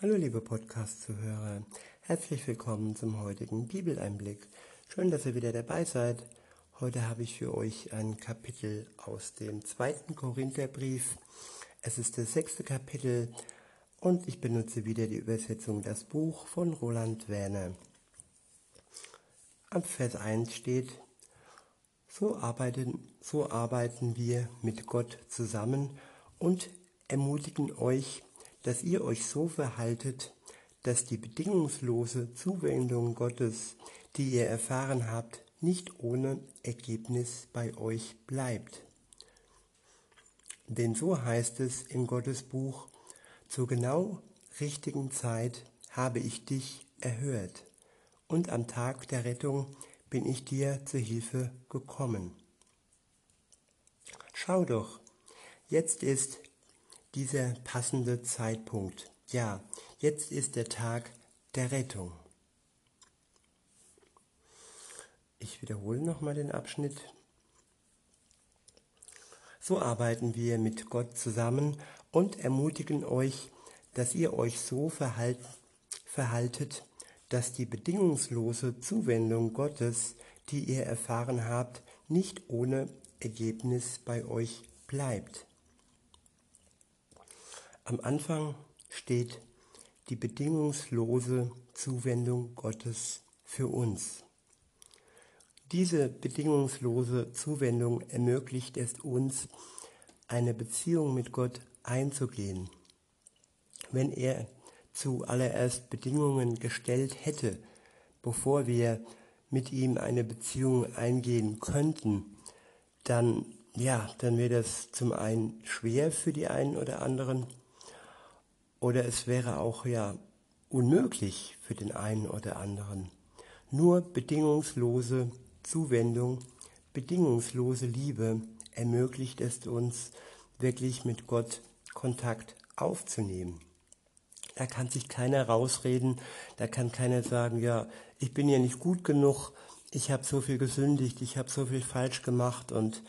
Hallo liebe Podcast-Zuhörer, herzlich willkommen zum heutigen Bibeleinblick. Schön, dass ihr wieder dabei seid. Heute habe ich für euch ein Kapitel aus dem zweiten Korintherbrief. Es ist das sechste Kapitel und ich benutze wieder die Übersetzung Das Buch von Roland Werner. Ab Vers 1 steht, so arbeiten, so arbeiten wir mit Gott zusammen und ermutigen euch, dass ihr euch so verhaltet, dass die bedingungslose Zuwendung Gottes, die ihr erfahren habt, nicht ohne Ergebnis bei euch bleibt. Denn so heißt es in Gottes Buch, zur genau richtigen Zeit habe ich dich erhört, und am Tag der Rettung bin ich dir zu Hilfe gekommen. Schau doch, jetzt ist dieser passende Zeitpunkt. Ja, jetzt ist der Tag der Rettung. Ich wiederhole nochmal den Abschnitt. So arbeiten wir mit Gott zusammen und ermutigen euch, dass ihr euch so verhalten, verhaltet, dass die bedingungslose Zuwendung Gottes, die ihr erfahren habt, nicht ohne Ergebnis bei euch bleibt. Am Anfang steht die bedingungslose Zuwendung Gottes für uns. Diese bedingungslose Zuwendung ermöglicht es uns, eine Beziehung mit Gott einzugehen. Wenn er zuallererst Bedingungen gestellt hätte, bevor wir mit ihm eine Beziehung eingehen könnten, dann ja, dann wäre das zum einen schwer für die einen oder anderen oder es wäre auch ja unmöglich für den einen oder anderen. Nur bedingungslose Zuwendung, bedingungslose Liebe ermöglicht es uns, wirklich mit Gott Kontakt aufzunehmen. Da kann sich keiner rausreden, da kann keiner sagen, ja, ich bin ja nicht gut genug, ich habe so viel gesündigt, ich habe so viel falsch gemacht und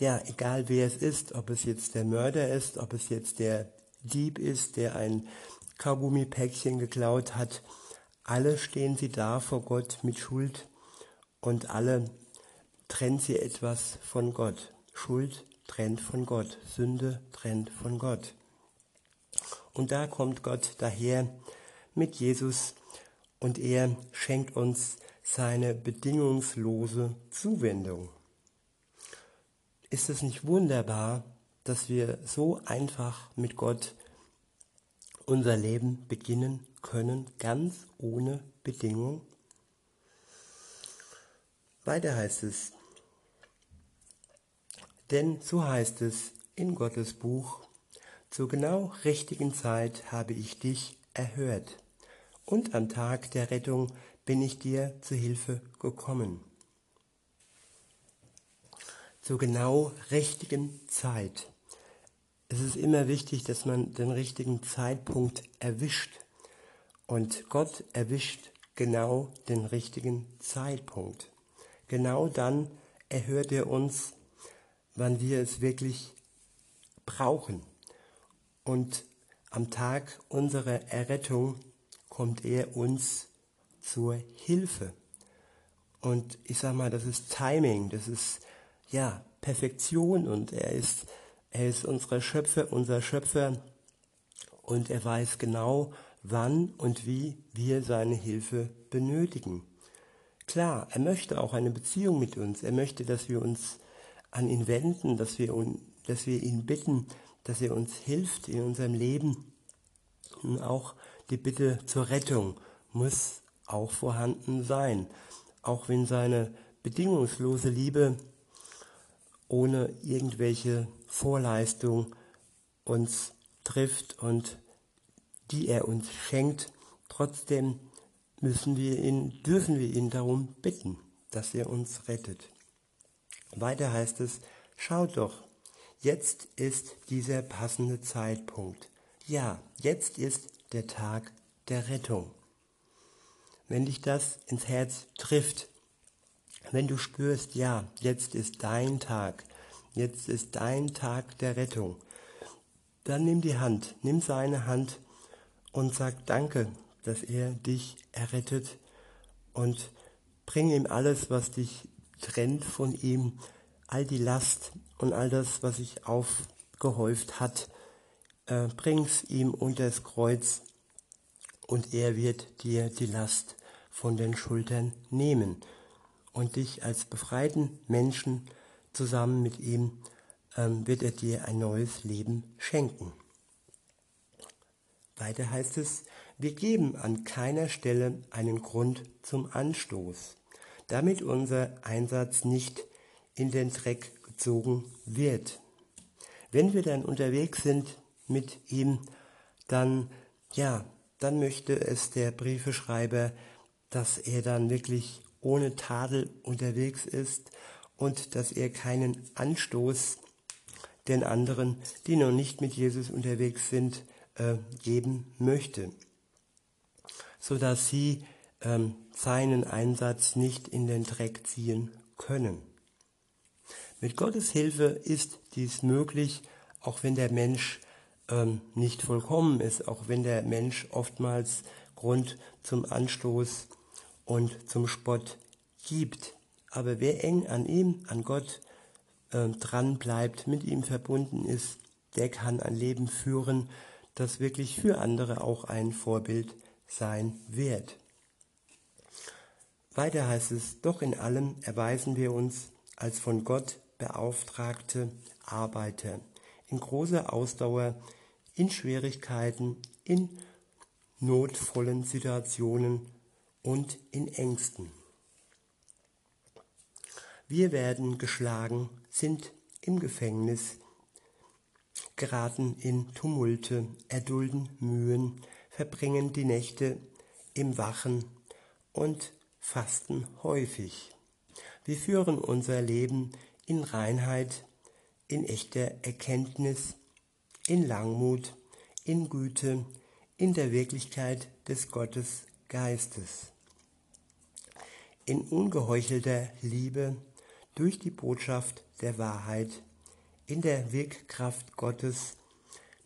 ja, egal wer es ist, ob es jetzt der Mörder ist, ob es jetzt der Dieb ist, der ein Kaugummipäckchen geklaut hat. Alle stehen sie da vor Gott mit Schuld und alle trennt sie etwas von Gott. Schuld trennt von Gott, Sünde trennt von Gott. Und da kommt Gott daher mit Jesus und er schenkt uns seine bedingungslose Zuwendung. Ist es nicht wunderbar, dass wir so einfach mit Gott unser Leben beginnen können, ganz ohne Bedingung. Weiter heißt es, denn so heißt es in Gottes Buch, zur genau richtigen Zeit habe ich dich erhört, und am Tag der Rettung bin ich dir zu Hilfe gekommen. Zur genau richtigen Zeit. Es ist immer wichtig, dass man den richtigen Zeitpunkt erwischt. Und Gott erwischt genau den richtigen Zeitpunkt. Genau dann erhört er uns, wann wir es wirklich brauchen. Und am Tag unserer Errettung kommt er uns zur Hilfe. Und ich sage mal, das ist Timing, das ist ja Perfektion und er ist er ist unser Schöpfer, unser Schöpfer und er weiß genau, wann und wie wir seine Hilfe benötigen. Klar, er möchte auch eine Beziehung mit uns. Er möchte, dass wir uns an ihn wenden, dass wir, dass wir ihn bitten, dass er uns hilft in unserem Leben. Und auch die Bitte zur Rettung muss auch vorhanden sein. Auch wenn seine bedingungslose Liebe ohne irgendwelche Vorleistung uns trifft und die er uns schenkt. Trotzdem müssen wir ihn, dürfen wir ihn darum bitten, dass er uns rettet. Weiter heißt es, schaut doch, jetzt ist dieser passende Zeitpunkt. Ja, jetzt ist der Tag der Rettung. Wenn dich das ins Herz trifft, wenn du spürst, ja, jetzt ist dein Tag, jetzt ist dein Tag der Rettung, dann nimm die Hand, nimm seine Hand und sag Danke, dass er dich errettet und bring ihm alles, was dich trennt von ihm, all die Last und all das, was sich aufgehäuft hat, äh, bring's ihm unter das Kreuz und er wird dir die Last von den Schultern nehmen und dich als befreiten Menschen zusammen mit ihm ähm, wird er dir ein neues Leben schenken. Weiter heißt es, wir geben an keiner Stelle einen Grund zum Anstoß, damit unser Einsatz nicht in den Dreck gezogen wird. Wenn wir dann unterwegs sind mit ihm, dann, ja, dann möchte es der Briefeschreiber, dass er dann wirklich ohne Tadel unterwegs ist und dass er keinen Anstoß den anderen, die noch nicht mit Jesus unterwegs sind, äh, geben möchte, so dass sie ähm, seinen Einsatz nicht in den Dreck ziehen können. Mit Gottes Hilfe ist dies möglich, auch wenn der Mensch ähm, nicht vollkommen ist, auch wenn der Mensch oftmals Grund zum Anstoß und zum Spott gibt. Aber wer eng an ihm, an Gott äh, dran bleibt, mit ihm verbunden ist, der kann ein Leben führen, das wirklich für andere auch ein Vorbild sein wird. Weiter heißt es, doch in allem erweisen wir uns als von Gott beauftragte Arbeiter in großer Ausdauer, in Schwierigkeiten, in notvollen Situationen und in Ängsten. Wir werden geschlagen, sind im Gefängnis, geraten in Tumulte, erdulden Mühen, verbringen die Nächte im Wachen und fasten häufig. Wir führen unser Leben in Reinheit, in echter Erkenntnis, in Langmut, in Güte, in der Wirklichkeit des Gottes Geistes, in ungeheuchelter Liebe durch die Botschaft der Wahrheit, in der Wirkkraft Gottes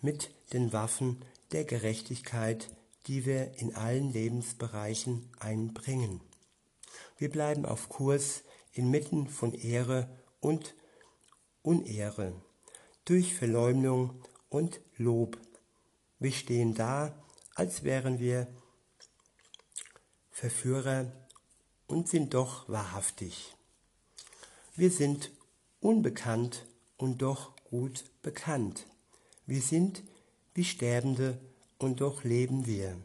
mit den Waffen der Gerechtigkeit, die wir in allen Lebensbereichen einbringen. Wir bleiben auf Kurs inmitten von Ehre und Unehre, durch Verleumdung und Lob. Wir stehen da, als wären wir Verführer und sind doch wahrhaftig. Wir sind unbekannt und doch gut bekannt. Wir sind wie Sterbende und doch leben wir.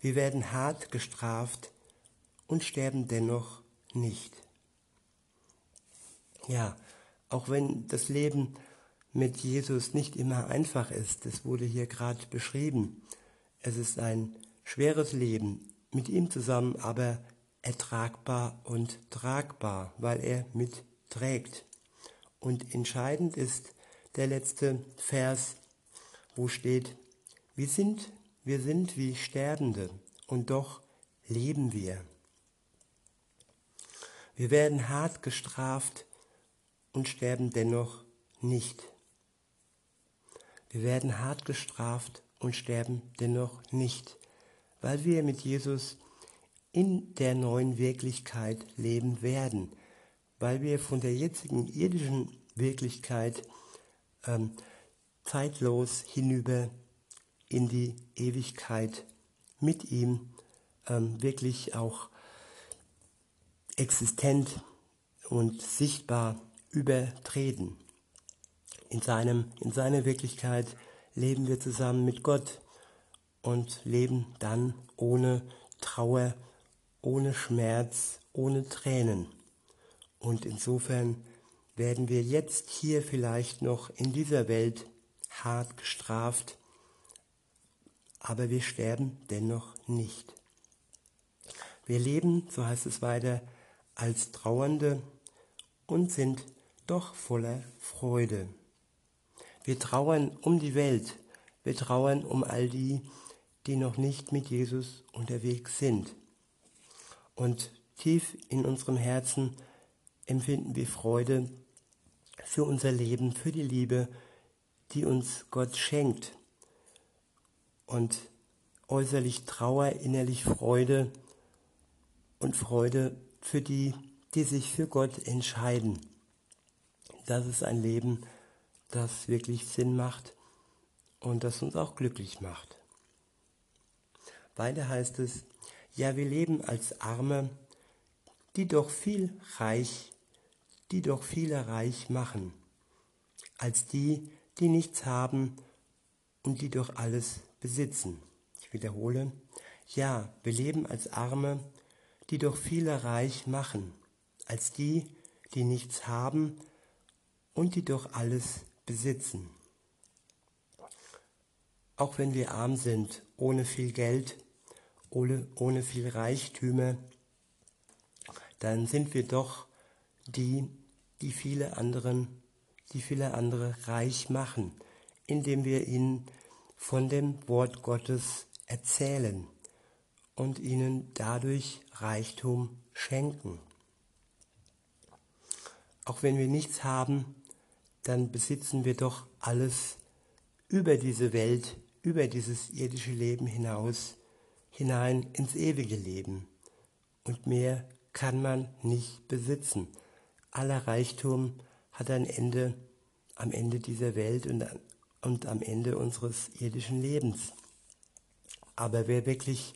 Wir werden hart gestraft und sterben dennoch nicht. Ja, auch wenn das Leben mit Jesus nicht immer einfach ist, das wurde hier gerade beschrieben. Es ist ein schweres Leben mit ihm zusammen, aber ertragbar und tragbar, weil er mitträgt. Und entscheidend ist der letzte Vers, wo steht, wir sind, wir sind wie Sterbende und doch leben wir. Wir werden hart gestraft und sterben dennoch nicht. Wir werden hart gestraft und sterben dennoch nicht, weil wir mit Jesus in der neuen Wirklichkeit leben werden, weil wir von der jetzigen irdischen Wirklichkeit ähm, zeitlos hinüber in die Ewigkeit mit ihm ähm, wirklich auch existent und sichtbar übertreten. In, seinem, in seiner Wirklichkeit leben wir zusammen mit Gott und leben dann ohne Trauer, ohne Schmerz, ohne Tränen. Und insofern werden wir jetzt hier vielleicht noch in dieser Welt hart gestraft, aber wir sterben dennoch nicht. Wir leben, so heißt es weiter, als Trauernde und sind doch voller Freude. Wir trauern um die Welt, wir trauern um all die, die noch nicht mit Jesus unterwegs sind. Und tief in unserem Herzen empfinden wir Freude für unser Leben, für die Liebe, die uns Gott schenkt. Und äußerlich Trauer, innerlich Freude und Freude für die, die sich für Gott entscheiden. Das ist ein Leben, das wirklich Sinn macht und das uns auch glücklich macht. Weiter heißt es, ja, wir leben als Arme, die doch viel reich, die doch viele reich machen, als die, die nichts haben und die doch alles besitzen. Ich wiederhole, ja, wir leben als Arme, die doch viele reich machen, als die, die nichts haben und die doch alles besitzen. Auch wenn wir arm sind, ohne viel Geld, ohne, ohne viel Reichtümer, dann sind wir doch die, die viele anderen, die viele andere reich machen, indem wir ihnen von dem Wort Gottes erzählen und ihnen dadurch Reichtum schenken. Auch wenn wir nichts haben, dann besitzen wir doch alles über diese Welt, über dieses irdische Leben hinaus, hinein ins ewige Leben. Und mehr kann man nicht besitzen. Aller Reichtum hat ein Ende am Ende dieser Welt und, und am Ende unseres irdischen Lebens. Aber wer wirklich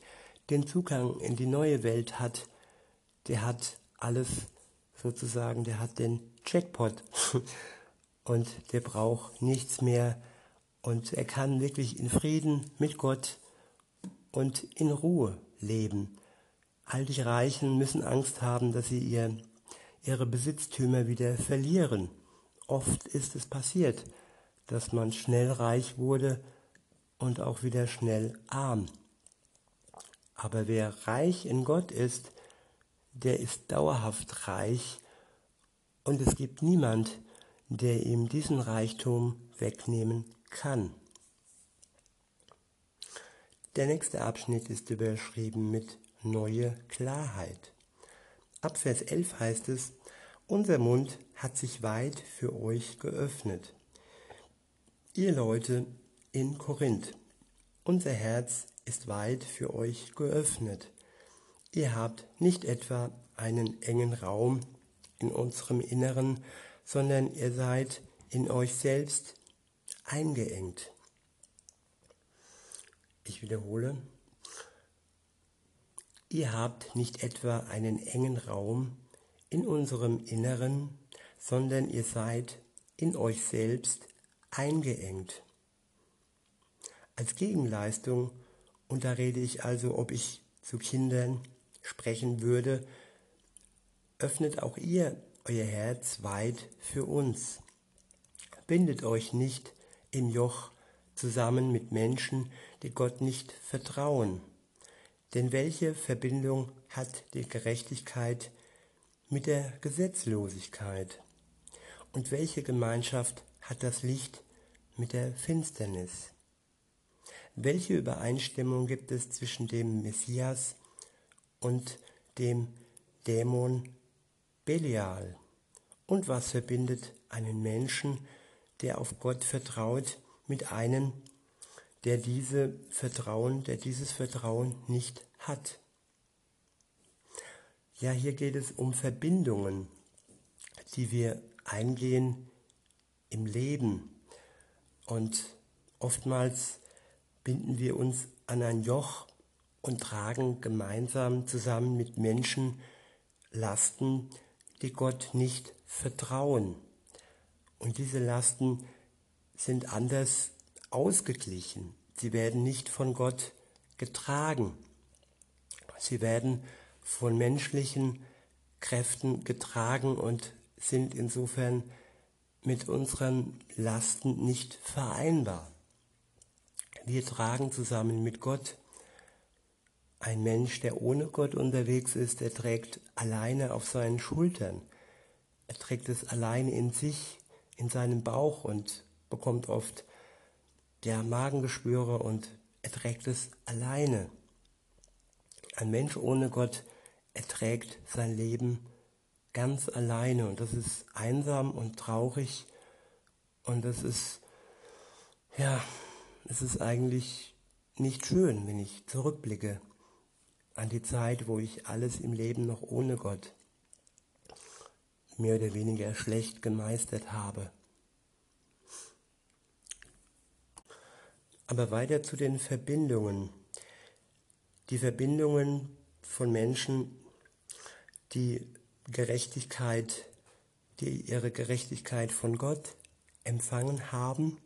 den Zugang in die neue Welt hat, der hat alles sozusagen, der hat den Jackpot und der braucht nichts mehr und er kann wirklich in Frieden mit Gott und in Ruhe leben. All die Reichen müssen Angst haben, dass sie ihr, ihre Besitztümer wieder verlieren. Oft ist es passiert, dass man schnell reich wurde und auch wieder schnell arm. Aber wer reich in Gott ist, der ist dauerhaft reich und es gibt niemand, der ihm diesen Reichtum wegnehmen kann. Der nächste Abschnitt ist überschrieben mit neue Klarheit. Ab Vers 11 heißt es, unser Mund hat sich weit für euch geöffnet. Ihr Leute in Korinth, unser Herz ist weit für euch geöffnet. Ihr habt nicht etwa einen engen Raum in unserem Inneren, sondern ihr seid in euch selbst eingeengt. Ich wiederhole, ihr habt nicht etwa einen engen Raum in unserem Inneren, sondern ihr seid in euch selbst eingeengt. Als Gegenleistung, und da rede ich also, ob ich zu Kindern sprechen würde, öffnet auch ihr euer Herz weit für uns. Bindet euch nicht im Joch zusammen mit Menschen, die Gott nicht vertrauen. Denn welche Verbindung hat die Gerechtigkeit mit der Gesetzlosigkeit? Und welche Gemeinschaft hat das Licht mit der Finsternis? Welche Übereinstimmung gibt es zwischen dem Messias und dem Dämon Belial? Und was verbindet einen Menschen, der auf Gott vertraut, mit einem, der diese Vertrauen, der dieses Vertrauen nicht hat. Ja, hier geht es um Verbindungen, die wir eingehen im Leben. Und oftmals binden wir uns an ein Joch und tragen gemeinsam zusammen mit Menschen Lasten, die Gott nicht vertrauen. Und diese Lasten sind anders ausgeglichen. Sie werden nicht von Gott getragen. Sie werden von menschlichen Kräften getragen und sind insofern mit unseren Lasten nicht vereinbar. Wir tragen zusammen mit Gott. Ein Mensch, der ohne Gott unterwegs ist, der trägt alleine auf seinen Schultern. Er trägt es alleine in sich, in seinem Bauch und bekommt oft der Magengeschwüre und erträgt es alleine. Ein Mensch ohne Gott erträgt sein Leben ganz alleine und das ist einsam und traurig und das ist, ja, es ist eigentlich nicht schön, wenn ich zurückblicke an die Zeit, wo ich alles im Leben noch ohne Gott mehr oder weniger schlecht gemeistert habe. Aber weiter zu den Verbindungen. Die Verbindungen von Menschen, die Gerechtigkeit, die ihre Gerechtigkeit von Gott empfangen haben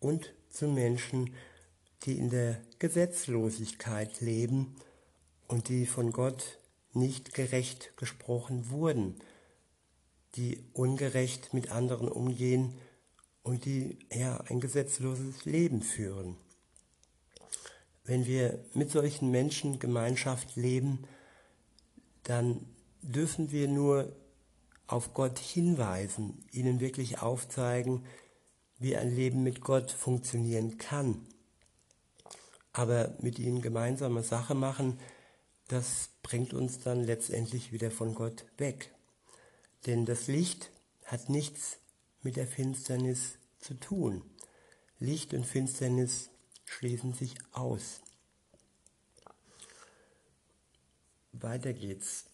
und zu Menschen, die in der Gesetzlosigkeit leben und die von Gott nicht gerecht gesprochen wurden, die ungerecht mit anderen umgehen und die ja ein gesetzloses Leben führen. Wenn wir mit solchen Menschen Gemeinschaft leben, dann dürfen wir nur auf Gott hinweisen, ihnen wirklich aufzeigen, wie ein Leben mit Gott funktionieren kann. Aber mit ihnen gemeinsame Sache machen, das bringt uns dann letztendlich wieder von Gott weg. Denn das Licht hat nichts mit der Finsternis zu tun. Licht und Finsternis schließen sich aus. Weiter geht's.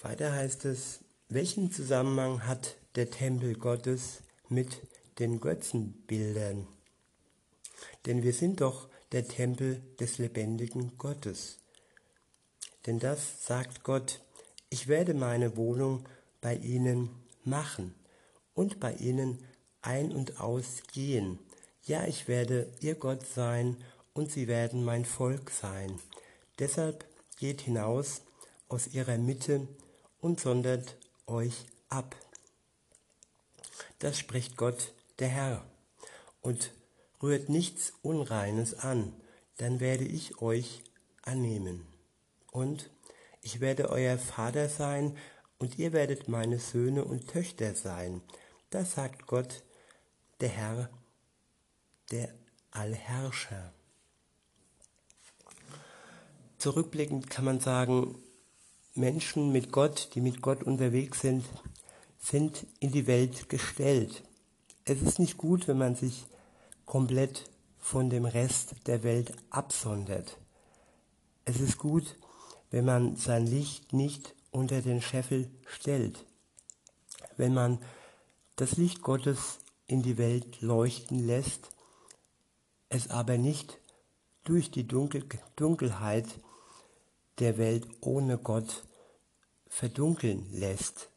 Weiter heißt es, welchen Zusammenhang hat der Tempel Gottes mit den Götzenbildern? Denn wir sind doch der Tempel des lebendigen Gottes. Denn das sagt Gott, ich werde meine Wohnung bei ihnen machen und bei ihnen ein und ausgehen. Ja, ich werde ihr Gott sein und sie werden mein Volk sein. Deshalb geht hinaus aus ihrer Mitte und sondert euch ab. Das spricht Gott, der Herr, und rührt nichts Unreines an, dann werde ich euch annehmen. Und ich werde euer Vater sein, und ihr werdet meine Söhne und Töchter sein. Das sagt Gott, der Herr, der Allherrscher. Zurückblickend kann man sagen, Menschen mit Gott, die mit Gott unterwegs sind, sind in die Welt gestellt. Es ist nicht gut, wenn man sich komplett von dem Rest der Welt absondert. Es ist gut, wenn man sein Licht nicht unter den Scheffel stellt, wenn man das Licht Gottes in die Welt leuchten lässt, es aber nicht durch die Dunkel Dunkelheit der Welt ohne Gott verdunkeln lässt,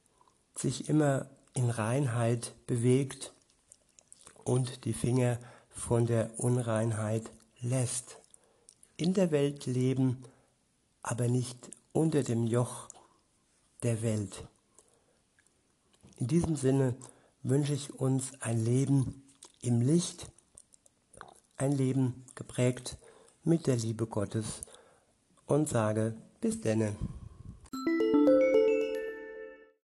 sich immer in Reinheit bewegt und die Finger von der Unreinheit lässt. In der Welt leben, aber nicht unter dem Joch der Welt. In diesem Sinne wünsche ich uns ein Leben im Licht, ein Leben geprägt mit der Liebe Gottes und sage bis denne.